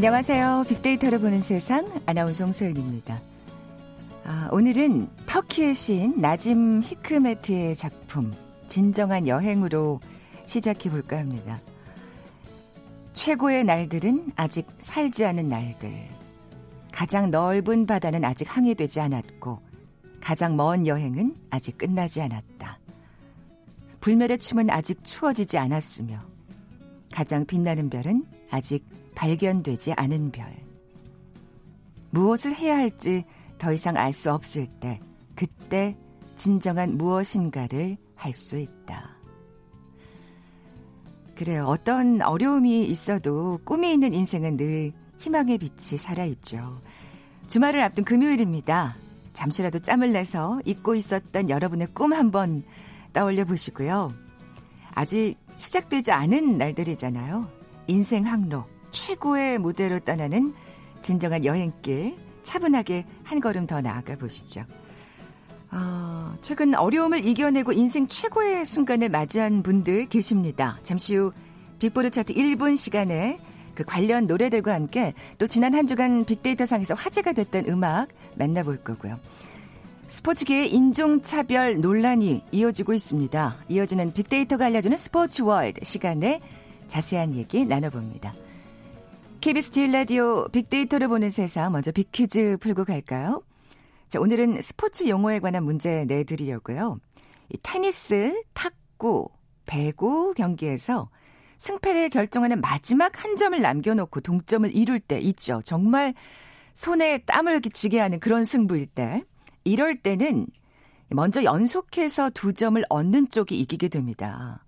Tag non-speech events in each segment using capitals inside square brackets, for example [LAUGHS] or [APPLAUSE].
안녕하세요. 빅데이터를 보는 세상 아나운서 홍소연입니다. 아, 오늘은 터키의 시인 나짐 히크메트의 작품 진정한 여행으로 시작해 볼까 합니다. 최고의 날들은 아직 살지 않은 날들. 가장 넓은 바다는 아직 항해되지 않았고 가장 먼 여행은 아직 끝나지 않았다. 불멸의 춤은 아직 추워지지 않았으며 가장 빛나는 별은 아직 발견되지 않은 별. 무엇을 해야 할지 더 이상 알 수 없을 때, 그때 진정한 무엇인가를 할 수 있다. 그래요. 어떤 어려움이 있어도 꿈이 있는 인생은 늘 희망의 빛이 살아있죠. 주말을 앞둔 금요일입니다. 잠시라도 짬을 내서 잊고 있었던 여러분의 꿈 한번 떠올려 보시고요. 아직 시작되지 않은 날들이잖아요. 인생 항로, 최고의 무대로 떠나는 진정한 여행길, 차분하게 한 걸음 더 나아가 보시죠. 어, 최근 어려움을 이겨내고 인생 최고의 순간을 맞이한 분들 계십니다. 잠시 후 빅보드 차트 1분 시간에 그 관련 노래들과 함께 또 지난 한 주간 빅데이터 상에서 화제가 됐던 음악 만나볼 거고요. 스포츠계의 인종차별 논란이 이어지고 있습니다. 이어지는 빅데이터가 알려주는 스포츠 월드 시간에 자세한 얘기 나눠봅니다. KBS 제일 라디오 빅데이터를 보는 세상 먼저 빅퀴즈 풀고 갈까요? 자, 오늘은 스포츠 용어에 관한 문제 내드리려고요. 이 테니스, 탁구, 배구 경기에서 승패를 결정하는 마지막 한 점을 남겨놓고 동점을 이룰 때 있죠. 정말 손에 땀을 쥐게 하는 그런 승부일 때. 이럴 때는 먼저 연속해서 두 점을 얻는 쪽이 이기게 됩니다.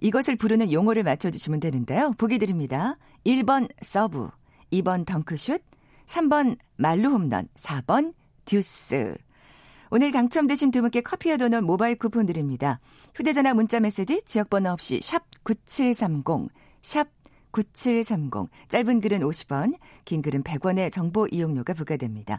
이것을 부르는 용어를 맞춰주시면 되는데요. 보기 드립니다. 1번 서브, 2번 덩크슛, 3번 만루 홈런, 4번 듀스. 오늘 당첨되신 두 분께 커피와 도넛 모바일 쿠폰 드립니다. 휴대전화 문자 메시지 지역번호 없이 샵 9730, 샵 9730. 짧은 글은 50원, 긴 글은 100원의 정보 이용료가 부과됩니다.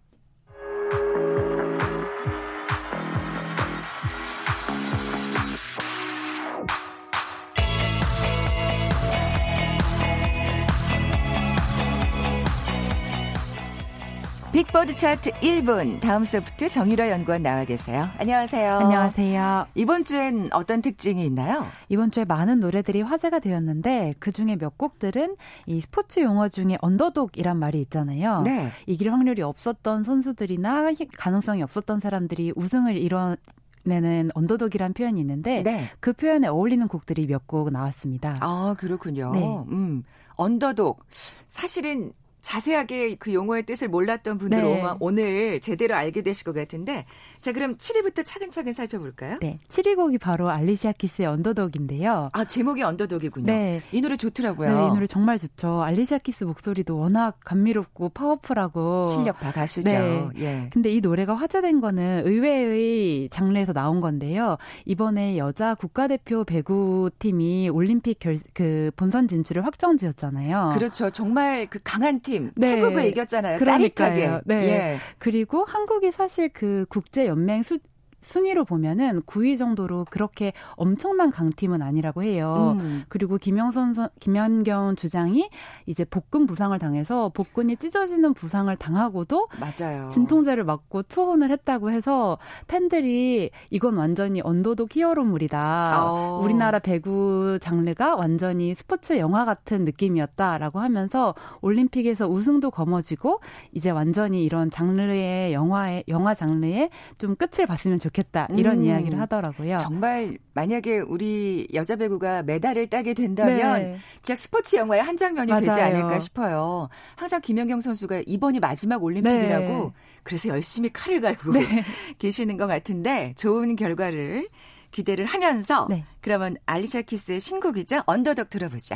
빅보드 차트 1분 다음 소프트 정유라 연구원 나와 계세요. 안녕하세요. 안녕하세요. 이번 주엔 어떤 특징이 있나요? 이번 주에 많은 노래들이 화제가 되었는데 그 중에 몇 곡들은 이 스포츠 용어 중에 underdog이란 말이 있잖아요. 네. 이길 확률이 없었던 선수들이나 가능성이 없었던 사람들이 우승을 이뤄 내는 underdog이란 표현이 있는데 네. 그 표현에 어울리는 곡들이 몇 곡 나왔습니다. 아 그렇군요. 네. 음, 언더독 사실은 자세하게 그 용어의 뜻을 몰랐던 분들 네. 오늘 제대로 알게 되실 것 같은데 자 그럼 7위부터 차근차근 살펴볼까요? 네. 7위 곡이 바로 알리시아 키스의 Underdog인데요. 아 제목이 Underdog이군요. 네. 이 노래 좋더라고요. 네, 이 노래 정말 좋죠. 알리시아 키스 목소리도 워낙 감미롭고 파워풀하고 실력파 가수죠. 네. 예. 근데 이 노래가 화제된 거는 의외의 장르에서 나온 건데요. 이번에 여자 국가대표 배구팀이 올림픽 결, 그 본선 진출을 확정지었잖아요. 그렇죠. 정말 그 강한 팀팀 네. 태국을 이겼잖아요. 그러니까요. 짜릿하게. 네. 예. 그리고 한국이 사실 그 국제 연맹 수 순위로 보면은 9위 정도로 그렇게 엄청난 강팀은 아니라고 해요. 음. 그리고 김영선 선, 김연경 주장이 이제 복근 부상을 당해서 복근이 찢어지는 부상을 당하고도 맞아요. 진통제를 맞고 투혼을 했다고 해서 팬들이 이건 완전히 언더독 히어로물이다. 어. 우리나라 배구 장르가 완전히 스포츠 영화 같은 느낌이었다라고 하면서 올림픽에서 우승도 거머쥐고 이제 완전히 이런 장르의 영화의 영화 장르에 좀 끝을 봤으면 좋겠다. 좋겠다 이런 음. 이야기를 하더라고요. 정말 만약에 우리 여자 배구가 메달을 따게 된다면 네. 진짜 스포츠 영화의 한 장면이 맞아요. 되지 않을까 싶어요. 항상 김연경 선수가 이번이 마지막 올림픽이라고 네. 그래서 열심히 칼을 갈고 네. [LAUGHS] 계시는 것 같은데 좋은 결과를 기대를 하면서 네. 그러면 알리샤 키스의 신곡이죠 언더덕 들어보죠.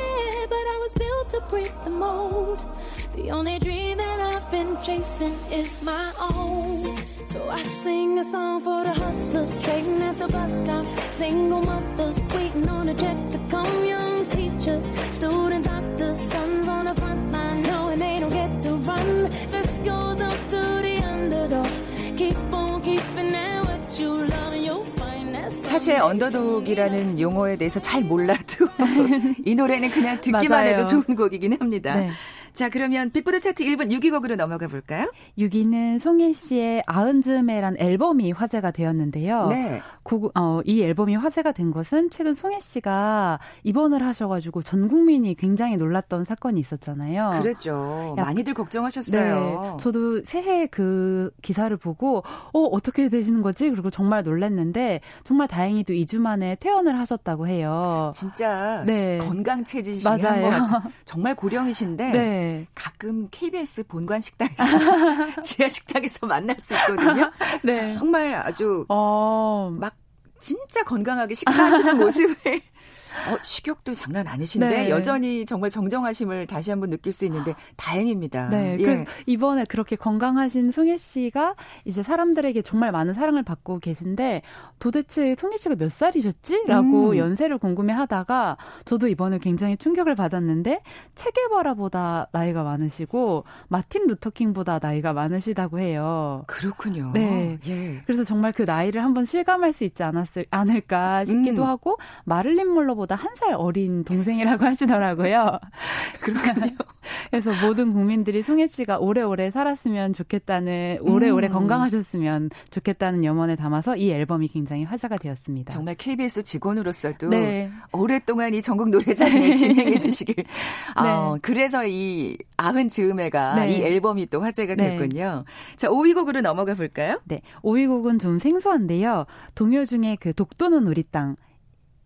break the mold. The only dream that I've been chasing is my own. So I sing a song for the hustlers trading at the bus stop. Single mothers waiting on a check to come. Young teachers, student doctors, sons 사실 언더독이라는 용어에 대해서 잘 몰라도 [LAUGHS] 이 노래는 그냥 듣기만 맞아요. 해도 좋은 곡이긴 합니다. 네. 자, 그러면 빅보드 차트 1분 6위 곡으로 넘어가 볼까요? 6위는 송혜 씨의 아흔즈메란 앨범이 화제가 되었는데요. 네. 고, 어, 이 앨범이 화제가 된 것은 최근 송혜 씨가 입원을 하셔가지고 전 국민이 굉장히 놀랐던 사건이 있었잖아요. 그랬죠. 약- 많이들 걱정하셨어요. 네, 저도 새해 그 기사를 보고 어 어떻게 되시는 거지? 그리고 정말 놀랐는데 정말 다행히도 2주 만에 퇴원을 하셨다고 해요. 진짜 네. 건강 체질이신 맞아요. 정말 고령이신데 네. 가끔 KBS 본관 식당에서 [LAUGHS] 지하 식당에서 만날 수 있거든요. [LAUGHS] 네. 정말 아주 어, 막 진짜 건강하게 식사하시는 [LAUGHS] 모습을 어, 식욕도 장난 아니신데 네. 여전히 정말 정정하심을 다시 한번 느낄 수 있는데 다행입니다. 네. 예. 그 이번에 그렇게 건강하신 송혜 씨가 이제 사람들에게 정말 많은 사랑을 받고 계신데 도대체 송혜 씨가 몇 살이셨지? 라고 음. 연세를 궁금해 하다가 저도 이번에 굉장히 충격을 받았는데 체게바라보다 나이가 많으시고 마틴 루터킹보다 나이가 많으시다고 해요. 그렇군요. 네. 예. 그래서 정말 그 나이를 한번 실감할 수 있지 않았을, 않을까 싶기도 음. 하고 마를린 몰러보 다 한 살 어린 동생이라고 [LAUGHS] 하시더라고요. 그렇군요. [LAUGHS] 그래서 모든 국민들이 송혜 씨가 오래오래 살았으면 좋겠다는 오래오래 음. 건강하셨으면 좋겠다는 염원에 담아서 이 앨범이 굉장히 화제가 되었습니다. 정말 KBS 직원으로서도 네. 오랫동안 이 전국 노래자랑을 [LAUGHS] 진행해 주시길. 아, 그래서 이 아흔 즈음에가 네. 이 앨범이 또 화제가 네. 됐군요. 자, 5위 곡으로 넘어가 볼까요? 네. 5위 곡은 좀 생소한데요. 동요 중에 그 독도는 우리 땅.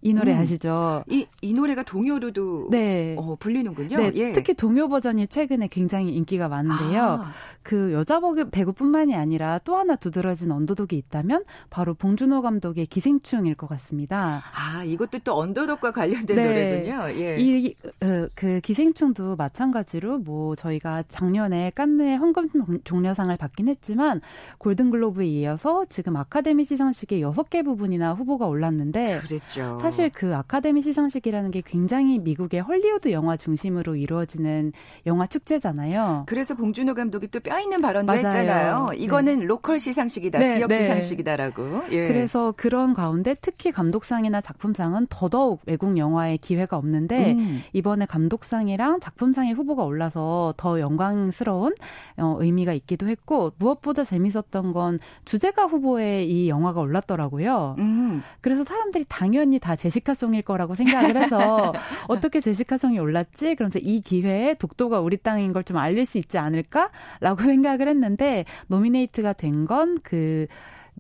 이 노래 음. 아시죠? 이, 이 노래가 동요로도 네. 어, 불리는군요. 네, 예. 특히 동요 버전이 최근에 굉장히 인기가 많은데요. 아, 그 여자 배- 배구뿐만이 아니라 또 하나 두드러진 언더독이 있다면 바로 봉준호 감독의 기생충일 것 같습니다. 아, 이것도 또 언더독과 관련된 네. 노래군요. 예. 이, 어, 그 기생충도 마찬가지로 뭐 저희가 작년에 깐느의 황금 종려상을 받긴 했지만 골든글로브에 이어서 지금 아카데미 시상식에 여섯 개 부분이나 후보가 올랐는데 그랬죠. 사실 그 아카데미 시상식이라는 게 굉장히 미국의 헐리우드 영화 중심으로 이루어지는 영화 축제잖아요. 그래서 봉준호 감독이 또 뼈 있는 발언도 맞아요. 했잖아요. 이거는 로컬 시상식이다, 네, 지역 네. 시상식이다라고. 예. 그래서 그런 가운데 특히 감독상이나 작품상은 더더욱 외국 영화에 기회가 없는데 음. 이번에 감독상이랑 작품상의 후보가 올라서 더 영광스러운 어, 의미가 있기도 했고 무엇보다 재밌었던 건 주제가 후보에 이 영화가 올랐더라고요. 음. 그래서 사람들이 당연히 다 제시카송일 거라고 생각을 해서 [LAUGHS] 어떻게 제시카송이 올랐지? 그러면서 이 기회에 독도가 우리 땅인 걸 좀 알릴 수 있지 않을까라고 [LAUGHS] 생각을 했는데 nominate가 된 건 그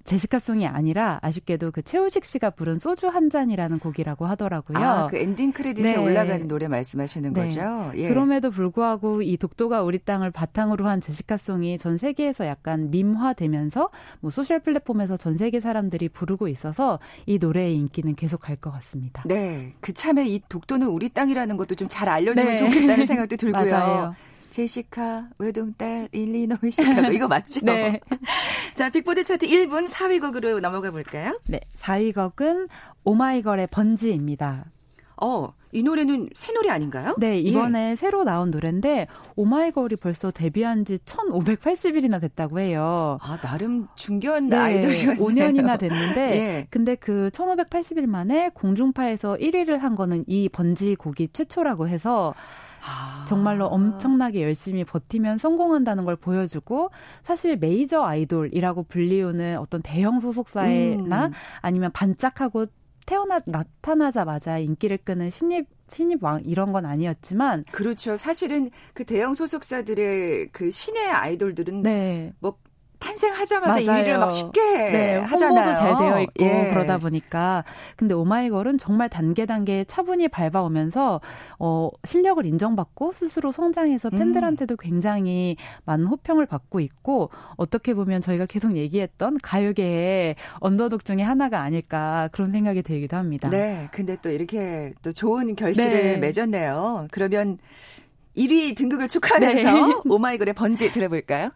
제시카송이 아니라 아쉽게도 그 최우식 씨가 부른 소주 한 잔이라는 곡이라고 하더라고요. 아, 그 엔딩 크레딧에 네. 올라가는 노래 말씀하시는 네. 거죠? 예. 그럼에도 불구하고 이 독도가 우리 땅을 바탕으로 한 제시카송이 전 세계에서 약간 밈화되면서 뭐 소셜 플랫폼에서 전 세계 사람들이 부르고 있어서 이 노래의 인기는 계속 갈 것 같습니다. 네. 그 참에 이 독도는 우리 땅이라는 것도 좀 잘 알려지면 네. 좋겠다는 생각도 [LAUGHS] 들고요. 맞아요. 제시카, 외동딸, 일리노이 시카고. 이거 맞죠? [LAUGHS] 네. [LAUGHS] 자, 빅보드 차트 1분 4위 곡으로 넘어가 볼까요? 네, 4위 곡은 오마이걸의 번지입니다. 어, 이 노래는 새 노래 아닌가요? 네, 예. 이번에 새로 나온 노래인데 오마이걸이 벌써 데뷔한 지 1580일이나 됐다고 해요. 아, 나름 중견 네, 아이돌이었네요. 5년이나 됐는데 [LAUGHS] 예. 근데 그 1580일 만에 공중파에서 1위를 한 거는 이 번지 곡이 최초라고 해서 아. 정말로 엄청나게 열심히 버티면 성공한다는 걸 보여주고 사실 메이저 아이돌이라고 불리우는 어떤 대형 소속사나 음. 아니면 반짝하고 태어나 나타나자마자 인기를 끄는 신입 신입 왕 이런 건 아니었지만 그렇죠. 사실은 그 대형 소속사들의 그 신의 아이돌들은 네. 뭐 탄생하자마자 맞아요. 1위를 막 쉽게 네, 하잖아요. 홍보도 잘 되어 있고 예. 그러다 보니까 근데 오마이걸은 정말 단계 단계 차분히 밟아오면서 어 실력을 인정받고 스스로 성장해서 음. 팬들한테도 굉장히 많은 호평을 받고 있고 어떻게 보면 저희가 계속 얘기했던 가요계의 언더독 중에 하나가 아닐까 그런 생각이 들기도 합니다. 네. 근데 또 이렇게 또 좋은 결실을 네. 맺었네요. 그러면 1위 등극을 축하하면서 네. 오마이걸의 번지 들어볼까요?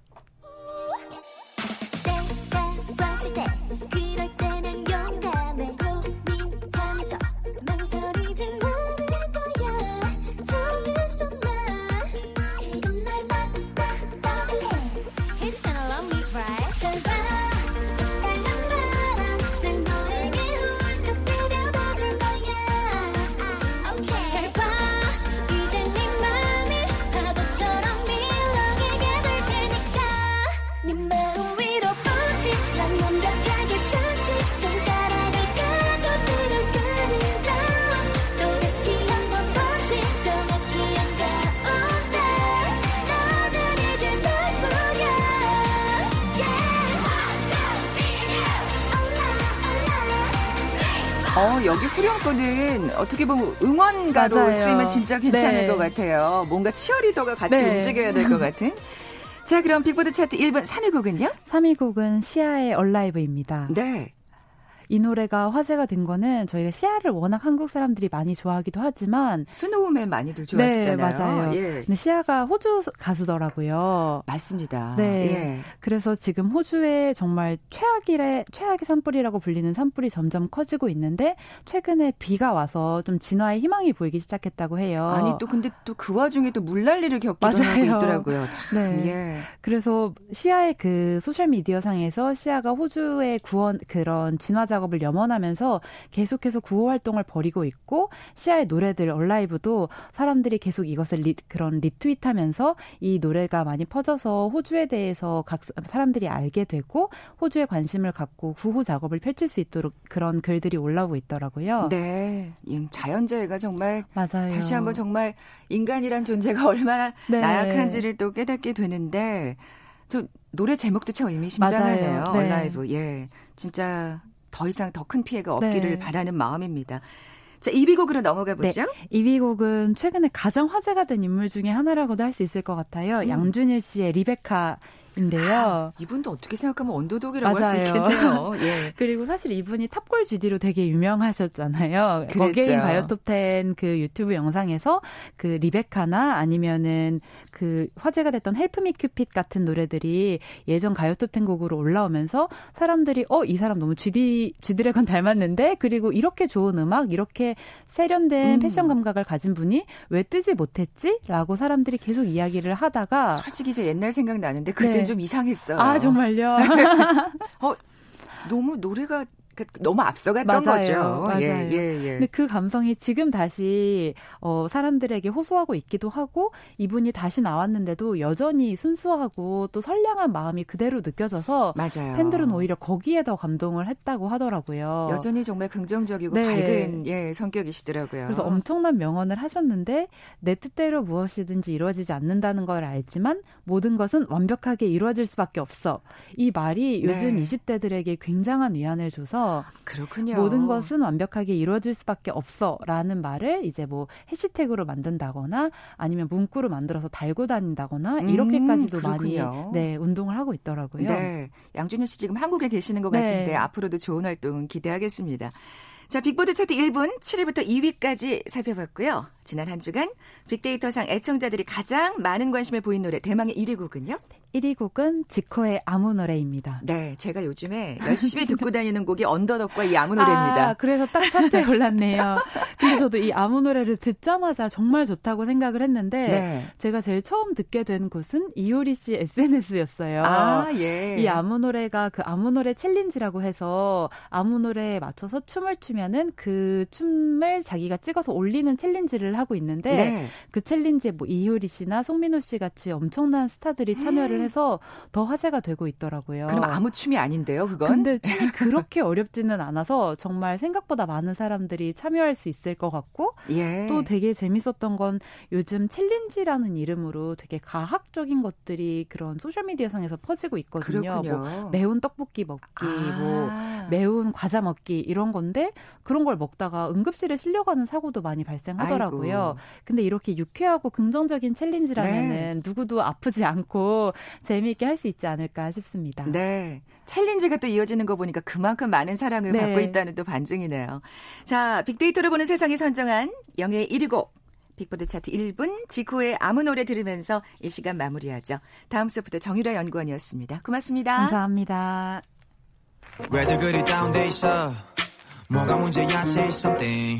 여기 후렴구는 어떻게 보면 응원가로 맞아요. 쓰이면 진짜 괜찮을 네. 것 같아요. 뭔가 치어리더가 같이 네. 움직여야 될 것 같은. 자, 그럼 빅보드 차트 1번 3위 곡은요? 3위 곡은 시아의 Alive입니다. 네. 이 노래가 화제가 된 거는 저희가 시아를 워낙 한국 사람들이 많이 좋아하기도 하지만 Snowman 많이들 좋아하시잖아요. 네, 맞아요. 예. 근데 시아가 호주 가수더라고요. 맞습니다. 네. 예. 그래서 지금 호주에 정말 최악의 최악의 산불이라고 불리는 산불이 점점 커지고 있는데 최근에 비가 와서 좀 진화의 희망이 보이기 시작했다고 해요. 아니 또 근데 또 그 와중에 또 물난리를 겪기도 맞아요. 하고 있더라고요. 참. 네. 예. 그래서 시아의 그 소셜 미디어 상에서 시아가 호주의 구원 그런 진화자 작업을 염원하면서 계속해서 구호 활동을 벌이고 있고 시아의 노래들 Alive도 사람들이 계속 이것을 리, 그런 retweet하면서 이 노래가 많이 퍼져서 호주에 대해서 각 사람들이 알게 되고 호주에 관심을 갖고 구호 작업을 펼칠 수 있도록 그런 글들이 올라오고 있더라고요. 네, 자연재해가 정말 맞아요. 다시 한번 정말 인간이란 존재가 [LAUGHS] 얼마나 네. 나약한지를 또 깨닫게 되는데 저 노래 제목도 참 의미심장하네요. 네. 얼라이브. 예. 진짜 더 이상 더 큰 피해가 없기를 네. 바라는 마음입니다. 자, 2위 곡으로 넘어가 보죠. 네. 2위 곡은 최근에 가장 화제가 된 인물 중에 하나라고도 할 수 있을 것 같아요. 음. 양준일 씨의 리베카 인데요. 아, 이분도 어떻게 생각하면 underdog이라고 할 수 있겠네요. [LAUGHS] 예. 그리고 사실 이분이 탑골 GD로 되게 유명하셨잖아요. again 가요 톱10 그 유튜브 영상에서 그 리베카나 아니면은 그 화제가 됐던 Help Me Cupid 같은 노래들이 예전 가요 톱 10 곡으로 올라오면서 사람들이 어 이 사람 너무 GD 지드래곤 닮았는데 그리고 이렇게 좋은 음악 이렇게 세련된 음. 패션 감각을 가진 분이 왜 뜨지 못했지?라고 사람들이 계속 이야기를 하다가 솔직히 저 옛날 생각 나는데 그때 네. 좀 이상했어요. 아 정말요? [LAUGHS] [LAUGHS] 어 너무 노래가 그 너무 앞서갔던 맞아요. 거죠. 맞아요. 예, 예, 예. 근데 그 감성이 지금 다시 어, 사람들에게 호소하고 있기도 하고 이분이 다시 나왔는데도 여전히 순수하고 또 선량한 마음이 그대로 느껴져서 맞아요. 팬들은 오히려 거기에 더 감동을 했다고 하더라고요. 여전히 정말 긍정적이고 네. 밝은 예, 성격이시더라고요. 그래서 엄청난 명언을 하셨는데 내 뜻대로 무엇이든지 이루어지지 않는다는 걸 알지만 모든 것은 완벽하게 이루어질 수밖에 없어. 이 말이 요즘 네. 20대들에게 굉장한 위안을 줘서 그렇군요. 모든 것은 완벽하게 이루어질 수밖에 없어라는 말을 이제 뭐 해시태그로 만든다거나 아니면 문구로 만들어서 달고 다닌다거나 음, 이렇게까지도 많이 네 운동을 하고 있더라고요. 네, 양준일 씨 지금 한국에 계시는 것 네. 같은데 앞으로도 좋은 활동 기대하겠습니다. 자, 빅보드 차트 1분 7위부터 2위까지 살펴봤고요. 지난 한 주간 빅데이터상 애청자들이 가장 많은 관심을 보인 노래 대망의 1위 곡은요? 1위 곡은 지코의 아무 노래입니다. 네, 제가 요즘에 열심히 듣고 다니는 곡이 Underdog과 이 아무 노래입니다. 아, 그래서 딱 차트에 올랐네요. 근데 저도 이 아무 노래를 듣자마자 정말 좋다고 생각을 했는데 네. 제가 제일 처음 듣게 된 곳은 이효리 씨 SNS였어요. 아, 예. 이 아무 노래가 그 아무 노래 챌린지라고 해서 아무 노래에 맞춰서 춤을 추면은 그 춤을 자기가 찍어서 올리는 챌린지를 하고 있는데 네. 그 챌린지에 뭐 이효리 씨나 송민호 씨 같이 엄청난 스타들이 참여를 음. 해서 더 화제가 되고 있더라고요. 그럼 아무 춤이 아닌데요, 그건? 근데 춤이 [LAUGHS] 그렇게 어렵지는 않아서 정말 생각보다 많은 사람들이 참여할 수 있을 것 같고 예. 또 되게 재밌었던 건 요즘 챌린지라는 이름으로 되게 가학적인 것들이 그런 소셜 미디어 상에서 퍼지고 있거든요. 뭐 매운 떡볶이 먹기, 아. 뭐 매운 과자 먹기 이런 건데 그런 걸 먹다가 응급실에 실려가는 사고도 많이 발생하더라고요. 아이고. 근데 이렇게 유쾌하고 긍정적인 챌린지라면은 네. 누구도 아프지 않고 재미있게 할 수 있지 않을까 싶습니다. 네. 챌린지가 또 이어지는 거 보니까 그만큼 많은 사랑을 네. 받고 있다는 또 반증이네요. 자, 빅데이터를 보는 세상이 선정한 영예 1위 곡 빅보드 차트 1분 지코의 아무 노래 들으면서 이 시간 마무리하죠. 다음 수부터 정유라 연구원이었습니다. 고맙습니다. 감사합니다. 왜들 그리 다운돼 있어 뭐가 문제야 say something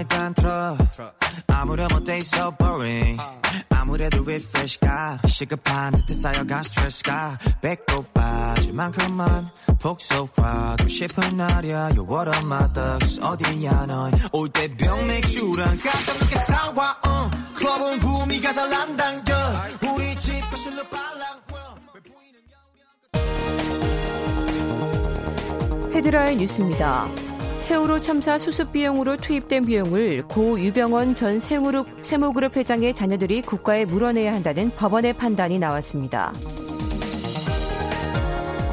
일단 틀어. 아무렴 어때? So boring. 아무래도 refresh가 시급한 듯해 쌓여간 스트레스가 배꼽 빠질 만큼만 복속하고 싶은 날이야. You're one of my thugs. 어디야 넌올 때병 맥주랑 깜짝 놀게 사와 uh. 클럽은 구미가 잘안 당겨. 우리 집 거실로 빨랑 헤드라인 뉴스입니다. 세월호 참사 수습 비용으로 투입된 비용을 고 유병원 전 세무룩, 세무그룹 회장의 자녀들이 국가에 물어내야 한다는 법원의 판단이 나왔습니다.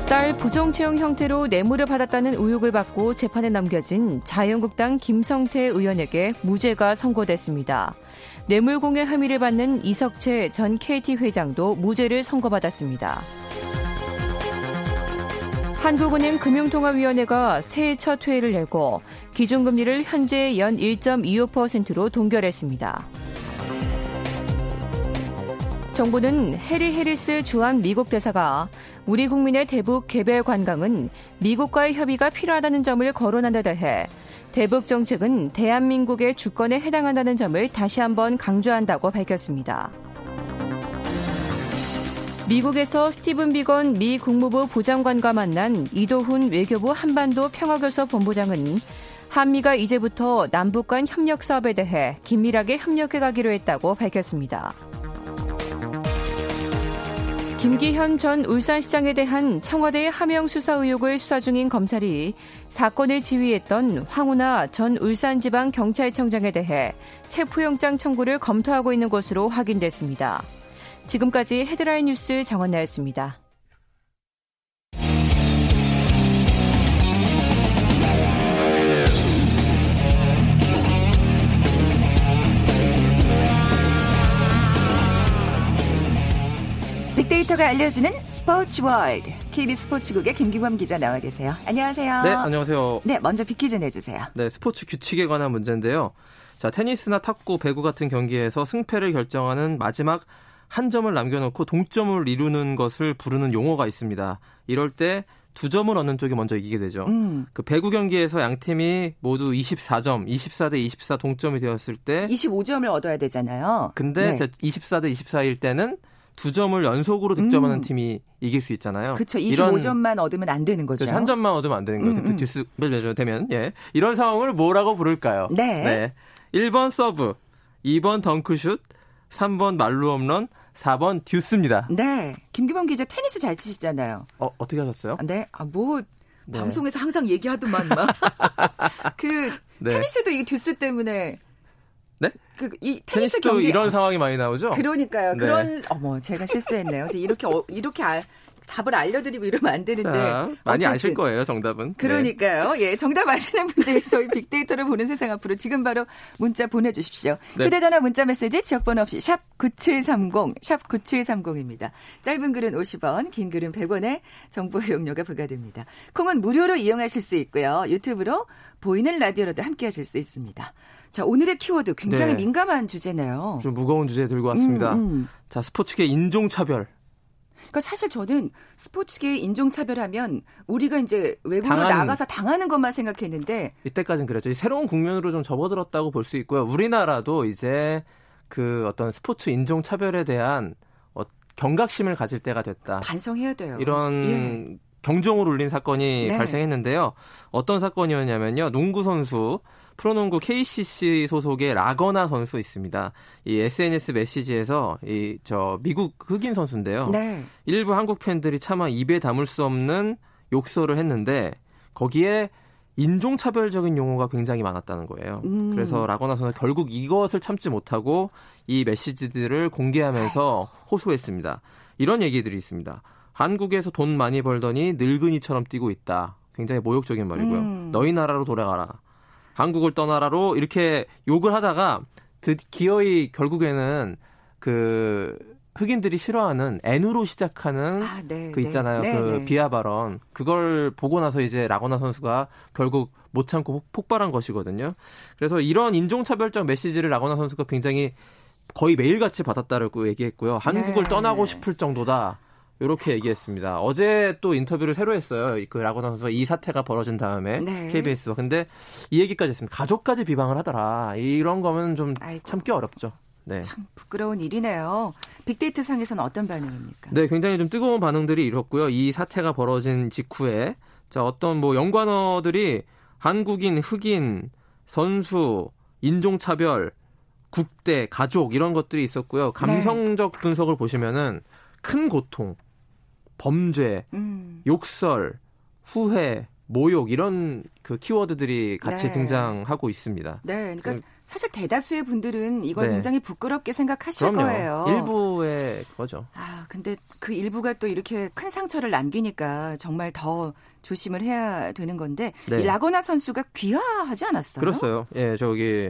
딸 부정채용 형태로 뇌물을 받았다는 의혹을 받고 재판에 넘겨진 자유한국당 김성태 의원에게 무죄가 선고됐습니다. 뇌물공여 혐의를 받는 이석채 전 KT 회장도 무죄를 선고받았습니다. 한국은행 금융통화위원회가 새해 첫 회의를 열고 기준금리를 현재 연 1.25%로 동결했습니다. 정부는 해리 해리스 주한 미국 대사가 우리 국민의 대북 개별 관광은 미국과의 협의가 필요하다는 점을 거론한 데 대해 대북 정책은 대한민국의 주권에 해당한다는 점을 다시 한번 강조한다고 밝혔습니다. 미국에서 스티븐 비건 미 국무부 보장관과 만난 이도훈 외교부 한반도 평화교섭 본부장은 한미가 이제부터 남북 간 협력 사업에 대해 긴밀하게 협력해 가기로 했다고 밝혔습니다. 김기현 전 울산시장에 대한 청와대의 하명 수사 의혹을 수사 중인 검찰이 사건을 지휘했던 황운하 전 울산지방경찰청장에 대해 체포영장 청구를 검토하고 있는 것으로 확인됐습니다. 지금까지 헤드라인 뉴스 정원나였습니다. 빅데이터가 알려주는 스포츠 월드. KBS 스포츠국의 김기범 기자 나와 계세요. 안녕하세요. 네, 안녕하세요. 네, 먼저 빅퀴즈 내주세요. 네, 스포츠 규칙에 관한 문제인데요. 자, 테니스나 탁구, 배구 같은 경기에서 승패를 결정하는 마지막 한 점을 남겨놓고 동점을 이루는 것을 부르는 용어가 있습니다. 이럴 때 두 점을 얻는 쪽이 먼저 이기게 되죠. 음. 그 배구 경기에서 양 팀이 모두 24점, 24대 24 동점이 되었을 때 25점을 얻어야 되잖아요. 근데 네. 24대 24일 때는 두 점을 연속으로 득점하는 음. 팀이 이길 수 있잖아요. 그렇죠. 25점만 이런, 얻으면 안 되는 거죠. 그렇죠. 한 점만 얻으면 안 되는 거예요. 음, 음. 듀스 되면 예. 이런 상황을 뭐라고 부를까요? 네. 네. 1번 서브, 2번 덩크슛, 3번 만루 홈런, 4번 듀스입니다. 네. 김기범 기자 테니스 잘 치시잖아요. 어, 어떻게 하셨어요? 아, 네. 아, 뭐, 네. 방송에서 항상 얘기하더만, 막. [LAUGHS] 그, 네. 테니스도 이 듀스 때문에. 네? 그, 이 테니스 경기. 이런 상황이 많이 나오죠? 그러니까요. 네. 그런, 어머, 제가 실수했네요. 이렇게, 어, 이렇게 알, 답을 알려드리고 이러면 안 되는데. 자, 많이 어쨌든. 아실 거예요, 정답은. 네. 그러니까요. 네. 예, 정답 아시는 분들 저희 빅데이터를 보는 세상 앞으로 지금 바로 문자 보내주십시오. 네. 휴대전화 문자 메시지 지역번호 없이 샵 9730, 샵 9730입니다. 짧은 글은 50원, 긴 글은 100원에 정보 이용료가 부과됩니다. 콩은 무료로 이용하실 수 있고요. 유튜브로 보이는 라디오로도 함께 하실 수 있습니다. 자, 오늘의 키워드 굉장히 네. 민감한 주제네요. 좀 무거운 주제 들고 왔습니다. 음, 음. 자, 스포츠계 인종차별. 그러니까 사실 저는 스포츠계 인종차별하면 우리가 이제 외국으로 당하는, 나가서 당하는 것만 생각했는데 이때까지는 그랬죠. 새로운 국면으로 좀 접어들었다고 볼 수 있고요. 우리나라도 이제 그 어떤 스포츠 인종차별에 대한 어, 경각심을 가질 때가 됐다. 반성해야 돼요. 이런 예. 경종을 울린 사건이 네. 발생했는데요. 어떤 사건이었냐면요. 농구 선수 프로농구 KCC 소속의 라거나 선수 있습니다. 이 SNS 메시지에서 이 저 미국 흑인 선수인데요. 네. 일부 한국 팬들이 차마 입에 담을 수 없는 욕설을 했는데 거기에 인종차별적인 용어가 굉장히 많았다는 거예요. 음. 그래서 라거나 선수 결국 이것을 참지 못하고 이 메시지들을 공개하면서 호소했습니다. 이런 얘기들이 있습니다. 한국에서 돈 많이 벌더니 늙은이처럼 뛰고 있다. 굉장히 모욕적인 말이고요. 음. 너희 나라로 돌아가라. 한국을 떠나라로 이렇게 욕을 하다가 기어이 결국에는 그 흑인들이 싫어하는 N으로 시작하는 아, 네, 그 네. 있잖아요. 네, 그 네. 비하 발언. 그걸 보고 나서 이제 라거나 선수가 결국 못 참고 폭발한 것이거든요. 그래서 이런 인종차별적 메시지를 라거나 선수가 굉장히 거의 매일같이 받았다고 얘기했고요. 한국을 네. 떠나고 싶을 정도다. 이렇게 얘기했습니다. 어제 또 인터뷰를 새로 했어요. 그 라고나 선수가 이 사태가 벌어진 다음에 네. KBS와. 근데 이 얘기까지 했습니다. 가족까지 비방을 하더라. 이런 거면 좀 아이고. 참기 어렵죠. 네. 참 부끄러운 일이네요. 빅데이터 상에서는 어떤 반응입니까? 네, 굉장히 좀 뜨거운 반응들이 일었고요. 이 사태가 벌어진 직후에 자 어떤 뭐 연관어들이 한국인, 흑인, 선수, 인종차별, 국대, 가족 이런 것들이 있었고요. 감성적 네. 분석을 보시면은 큰 고통, 범죄, 음. 욕설, 후회, 모욕 이런 그 키워드들이 같이 네. 등장하고 있습니다. 네, 그러니까 그, 사실 대다수의 분들은 이걸 네. 굉장히 부끄럽게 생각하실 그럼요. 거예요. 일부의 거죠. 아, 근데 그 일부가 또 이렇게 큰 상처를 남기니까 정말 더 조심을 해야 되는 건데 네. 이 라거나 선수가 귀화하지 않았어요? 그렇어요. 예, 저기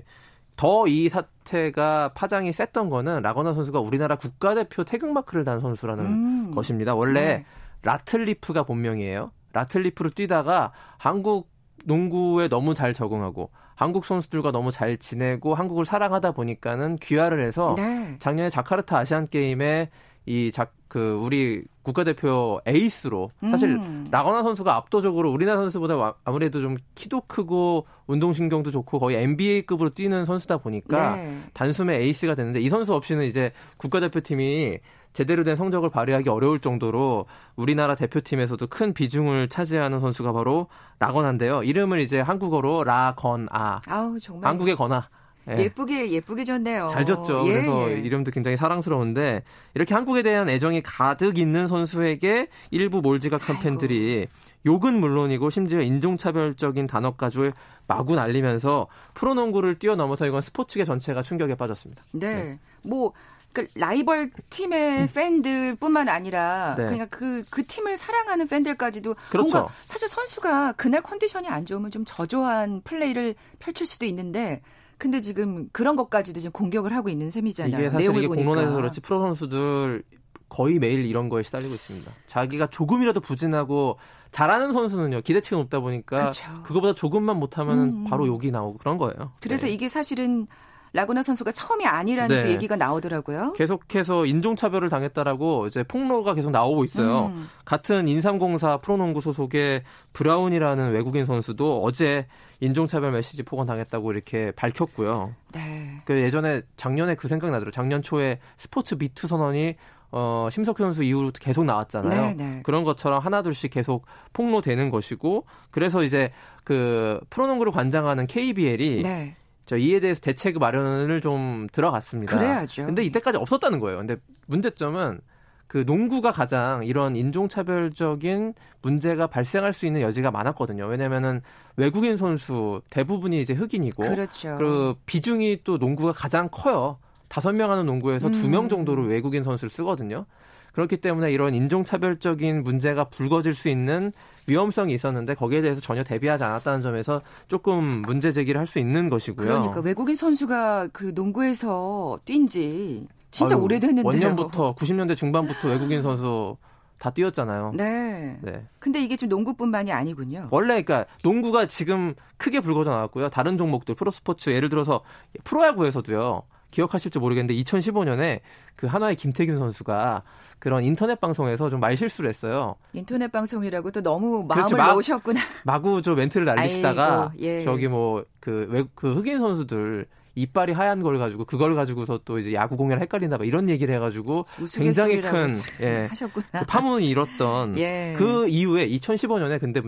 더 이 사태가 파장이 셌던 거는 라거나 선수가 우리나라 국가대표 태극마크를 단 선수라는 음. 것입니다. 원래 네. 라틀리프가 본명이에요. 라틀리프로 뛰다가 한국 농구에 너무 잘 적응하고 한국 선수들과 너무 잘 지내고 한국을 사랑하다 보니까는 귀화를 해서 네. 작년에 자카르타 아시안 게임에 이작 그 우리 국가대표 에이스로 사실 음. 라건아 선수가 압도적으로 우리나라 선수보다 아무래도 좀 키도 크고 운동신경도 좋고 거의 NBA급으로 뛰는 선수다 보니까 네. 단숨에 에이스가 됐는데 이 선수 없이는 이제 국가대표팀이 제대로 된 성적을 발휘하기 어려울 정도로 우리나라 대표팀에서도 큰 비중을 차지하는 선수가 바로 라거나인데요. 이름을 이제 한국어로 라건아. 아우 정말. 한국의 건아. 예. 예쁘게 예쁘게 졌네요. 잘 졌죠. 예, 그래서 예. 이름도 굉장히 사랑스러운데 이렇게 한국에 대한 애정이 가득 있는 선수에게 일부 몰지각한 아이고. 팬들이 욕은 물론이고 심지어 인종차별적인 단어까지 마구 날리면서 프로농구를 뛰어넘어서 이건 스포츠계 전체가 충격에 빠졌습니다. 네. 네. 뭐 그러니까 라이벌 팀의 음. 팬들뿐만 아니라 네. 그냥 그, 그 팀을 사랑하는 팬들까지도 그렇죠. 뭔가 사실 선수가 그날 컨디션이 안 좋으면 좀 저조한 플레이를 펼칠 수도 있는데 근데 지금 그런 것까지도 지금 공격을 하고 있는 셈이잖아요. 이게 사실 이게 공론에서 그렇지 프로 선수들 거의 매일 이런 거에 시달리고 있습니다. 자기가 조금이라도 부진하고 잘하는 선수는요 기대치가 높다 보니까 그쵸. 그거보다 조금만 못하면 음. 바로 욕이 나오고 그런 거예요. 그래서 네. 이게 사실은 라건아 선수가 처음이 아니라는 네. 얘기가 나오더라고요. 계속해서 인종차별을 당했다라고 이제 폭로가 계속 나오고 있어요. 음. 같은 인삼공사 프로농구 소속의 브라운이라는 외국인 선수도 어제 인종차별 메시지 폭언 당했다고 이렇게 밝혔고요. 네. 그 예전에 작년에 그 생각 나더라고요. 작년 초에 스포츠 미투 선언이 어, 심석희 선수 이후로 계속 나왔잖아요. 네, 네. 그런 것처럼 하나둘씩 계속 폭로되는 것이고, 그래서 이제 그 프로농구를 관장하는 KBL이 네. 저 이에 대해서 대책 마련을 좀 들어갔습니다. 그래야죠. 근데 이때까지 없었다는 거예요. 근데 문제점은 그 농구가 가장 이런 인종차별적인 문제가 발생할 수 있는 여지가 많았거든요. 왜냐면은 외국인 선수 대부분이 이제 흑인이고 그렇죠. 그 비중이 또 농구가 가장 커요. 다섯 명 하는 농구에서 두명 정도로 외국인 선수를 쓰거든요. 그렇기 때문에 이런 인종차별적인 문제가 불거질 수 있는 위험성이 있었는데 거기에 대해서 전혀 대비하지 않았다는 점에서 조금 문제 제기를 할 수 있는 것이고요. 그러니까 외국인 선수가 그 농구에서 뛴지 진짜 아유, 오래됐는데요. 원년부터 90년대 중반부터 외국인 선수 다 뛰었잖아요. 네. 네. 근데 이게 지금 농구뿐만이 아니군요. 원래 그러니까 농구가 지금 크게 불거져 나왔고요. 다른 종목들 프로스포츠 예를 들어서 프로야구에서도요. 기억하실지 모르겠는데 2015년에 그 하나의 김태균 선수가 그런 인터넷 방송에서 좀 말실수를 했어요. 인터넷 방송이라고 또 너무 마음을 마, 넣으셨구나. 마구 저 멘트를 날리시다가 아이고, 예. 저기 뭐그 그 흑인 선수들 이빨이 하얀 걸 가지고 그걸 가지고서 또 이제 야구 공연을 헷갈린다 막 이런 얘기를 해가지고 굉장히 큰 예, 그 파문이 일었던 예. 그 이후에 2015년에 근데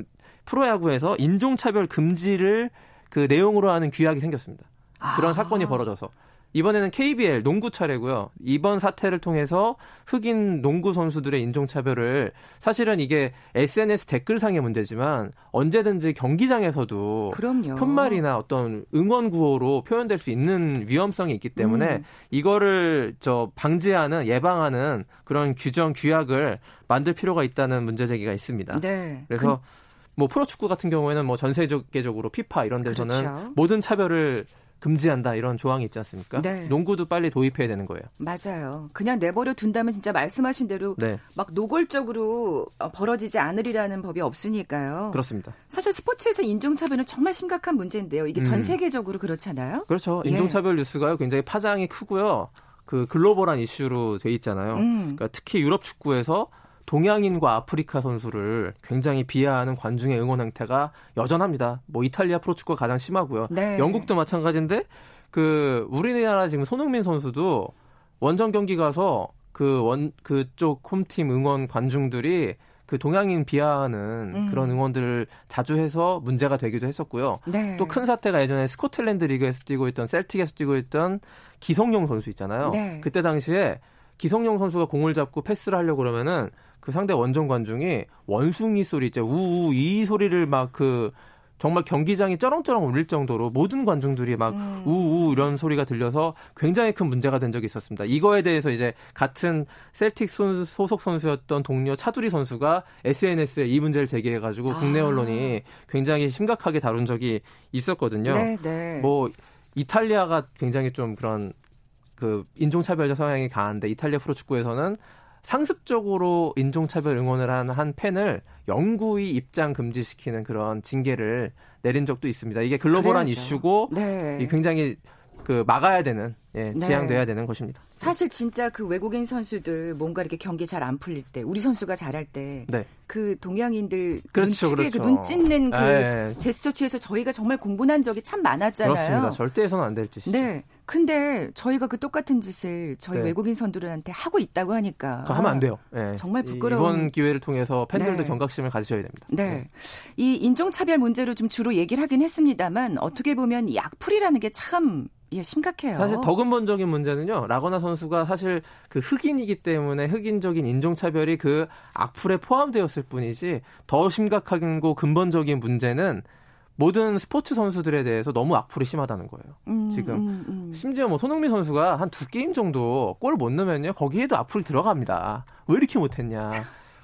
프로야구에서 인종차별 금지를 그 내용으로 하는 규약이 생겼습니다. 그런 아. 사건이 벌어져서 이번에는 KBL 농구 차례고요. 이번 사태를 통해서 흑인 농구 선수들의 인종차별을 사실은 이게 SNS 댓글상의 문제지만 언제든지 경기장에서도 그럼요. 편말이나 어떤 응원 구호로 표현될 수 있는 위험성이 있기 때문에 음. 이거를 저 방지하는 예방하는 그런 규정 규약을 만들 필요가 있다는 문제 제기가 있습니다. 네. 그래서 그... 뭐 프로축구 같은 경우에는 뭐 전 세계적으로 피파 이런 데서는 그렇죠. 모든 차별을 금지한다 이런 조항이 있지 않습니까? 네. 농구도 빨리 도입해야 되는 거예요. 맞아요. 그냥 내버려 둔다면 진짜 말씀하신 대로 네. 막 노골적으로 어, 벌어지지 않으리라는 법이 없으니까요. 그렇습니다. 사실 스포츠에서 인종차별은 정말 심각한 문제인데요. 이게 전 음. 세계적으로 그렇잖아요. 그렇죠. 예. 인종차별 예. 뉴스가요 굉장히 파장이 크고요. 그 글로벌한 이슈로 돼 있잖아요. 음. 그러니까 특히 유럽 축구에서 동양인과 아프리카 선수를 굉장히 비하하는 관중의 응원 행태가 여전합니다. 뭐 이탈리아 프로축구가 가장 심하고요. 네. 영국도 마찬가지인데 그 우리나라 지금 손흥민 선수도 원정 경기 가서 그 원 그쪽 홈팀 응원 관중들이 그 동양인 비하하는 음. 그런 응원들을 자주 해서 문제가 되기도 했었고요. 네. 또큰 사태가 예전에 스코틀랜드 리그에서 뛰고 있던 셀틱에서 뛰고 있던 기성용 선수 있잖아요. 네. 그때 당시에 기성용 선수가 공을 잡고 패스를 하려고 그러면은 그 상대 원정 관중이 원숭이 소리 있죠. 우우 이 소리를 막 그 정말 경기장이 쩌렁쩌렁 울릴 정도로 모든 관중들이 막 음. 우우 이런 소리가 들려서 굉장히 큰 문제가 된 적이 있었습니다. 이거에 대해서 이제 같은 셀틱 소속 선수였던 동료 차두리 선수가 SNS에 이 문제를 제기해 가지고 국내 아. 언론이 굉장히 심각하게 다룬 적이 있었거든요. 네, 네. 뭐 이탈리아가 굉장히 좀 그런 그 인종차별적 성향이 강한데 이탈리아 프로축구에서는 상습적으로 인종차별 응원을 한 한 팬을 영구히 입장 금지시키는 그런 징계를 내린 적도 있습니다. 이게 글로벌한 그래야죠. 이슈고 네. 굉장히 그 막아야 되는 예, 네. 지양돼야 되는 것입니다. 사실 진짜 그 외국인 선수들 뭔가 이렇게 경기 잘 안 풀릴 때 우리 선수가 잘할 때그 네. 동양인들 그렇죠, 눈치에 그렇죠. 그눈 찢는 그 네. 제스처 취해서 저희가 정말 공분한 적이 참 많았잖아요. 그렇습니다. 절대 해서는 안 될 짓이죠. 네. 근데 저희가 그 똑같은 짓을 저희 네. 외국인 선수들한테 하고 있다고 하니까 하면 안 돼요. 네. 정말 부끄러운 이번 기회를 통해서 팬들도 네. 경각심을 가지셔야 됩니다. 네. 네. 이 인종차별 문제로 좀 주로 얘기를 하긴 했습니다만 어떻게 보면 이 악플이라는 게참 예, 심각해요. 사실 더 근본적인 문제는요. 라거나 선수가 사실 그 흑인이기 때문에 흑인적인 인종차별이 그 악플에 포함되었을 뿐이지 더 심각하고 근본적인 문제는 모든 스포츠 선수들에 대해서 너무 악플이 심하다는 거예요. 음, 지금 음, 음. 심지어 뭐 손흥민 선수가 한 두 게임 정도 골 못 넣으면요 거기에도 악플이 들어갑니다. 왜 이렇게 못했냐.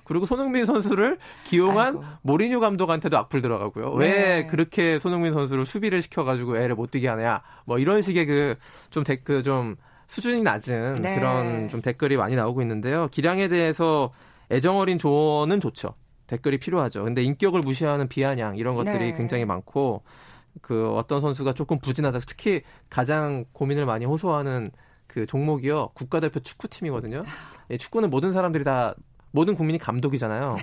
그리고 손흥민 선수를 기용한 아이고. 모리뉴 감독한테도 악플 들어가고요. 네. 왜 그렇게 손흥민 선수를 수비를 시켜가지고 애를 못 뛰게 하냐. 뭐 이런 식의 그 좀 댓글 좀 수준이 낮은 네. 그런 좀 댓글이 많이 나오고 있는데요. 기량에 대해서 애정 어린 조언은 좋죠. 댓글이 필요하죠. 근데 인격을 무시하는 비아냥 이런 것들이 네. 굉장히 많고 그 어떤 선수가 조금 부진하다. 특히 가장 고민을 많이 호소하는 그 종목이요. 국가대표 축구팀이거든요. 예, 축구는 모든 사람들이 다 모든 국민이 감독이잖아요.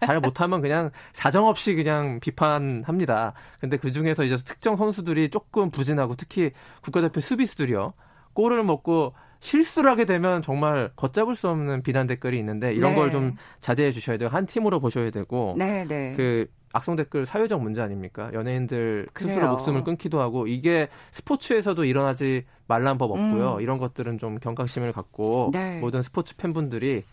잘 못하면 그냥 사정없이 그냥 비판합니다. 근데 그 중에서 이제 특정 선수들이 조금 부진하고 특히 국가대표 수비수들이요. 골을 먹고 실수를 하게 되면 정말 걷잡을 수 없는 비난 댓글이 있는데 이런 네. 걸좀 자제해 주셔야 돼요. 한 팀으로 보셔야 되고 네, 네. 그 악성 댓글 사회적 문제 아닙니까? 연예인들 스스로 그래요. 목숨을 끊기도 하고 이게 스포츠에서도 일어나지 말란 법 없고요. 음. 이런 것들은 좀 경각심을 갖고 네. 모든 스포츠 팬분들이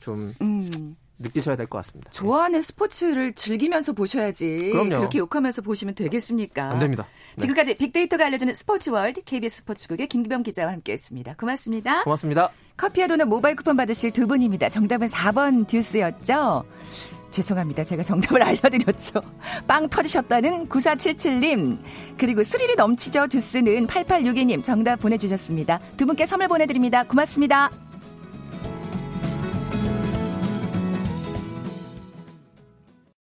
좀 음. 느끼셔야 될 것 같습니다. 좋아하는 스포츠를 즐기면서 보셔야지. 그럼요. 그렇게 욕하면서 보시면 되겠습니까? 안 됩니다. 네. 지금까지 빅데이터가 알려주는 스포츠 월드 KBS 스포츠국의 김기범 기자와 함께했습니다. 고맙습니다. 고맙습니다. 커피와 도넛 모바일 쿠폰 받으실 두 분입니다. 정답은 4번 듀스였죠. 죄송합니다. 제가 정답을 알려드렸죠. [LAUGHS] 빵 터지셨다는 9477님. 그리고 스릴이 넘치죠. 듀스는 8862님 정답 보내주셨습니다. 두 분께 선물 보내드립니다. 고맙습니다.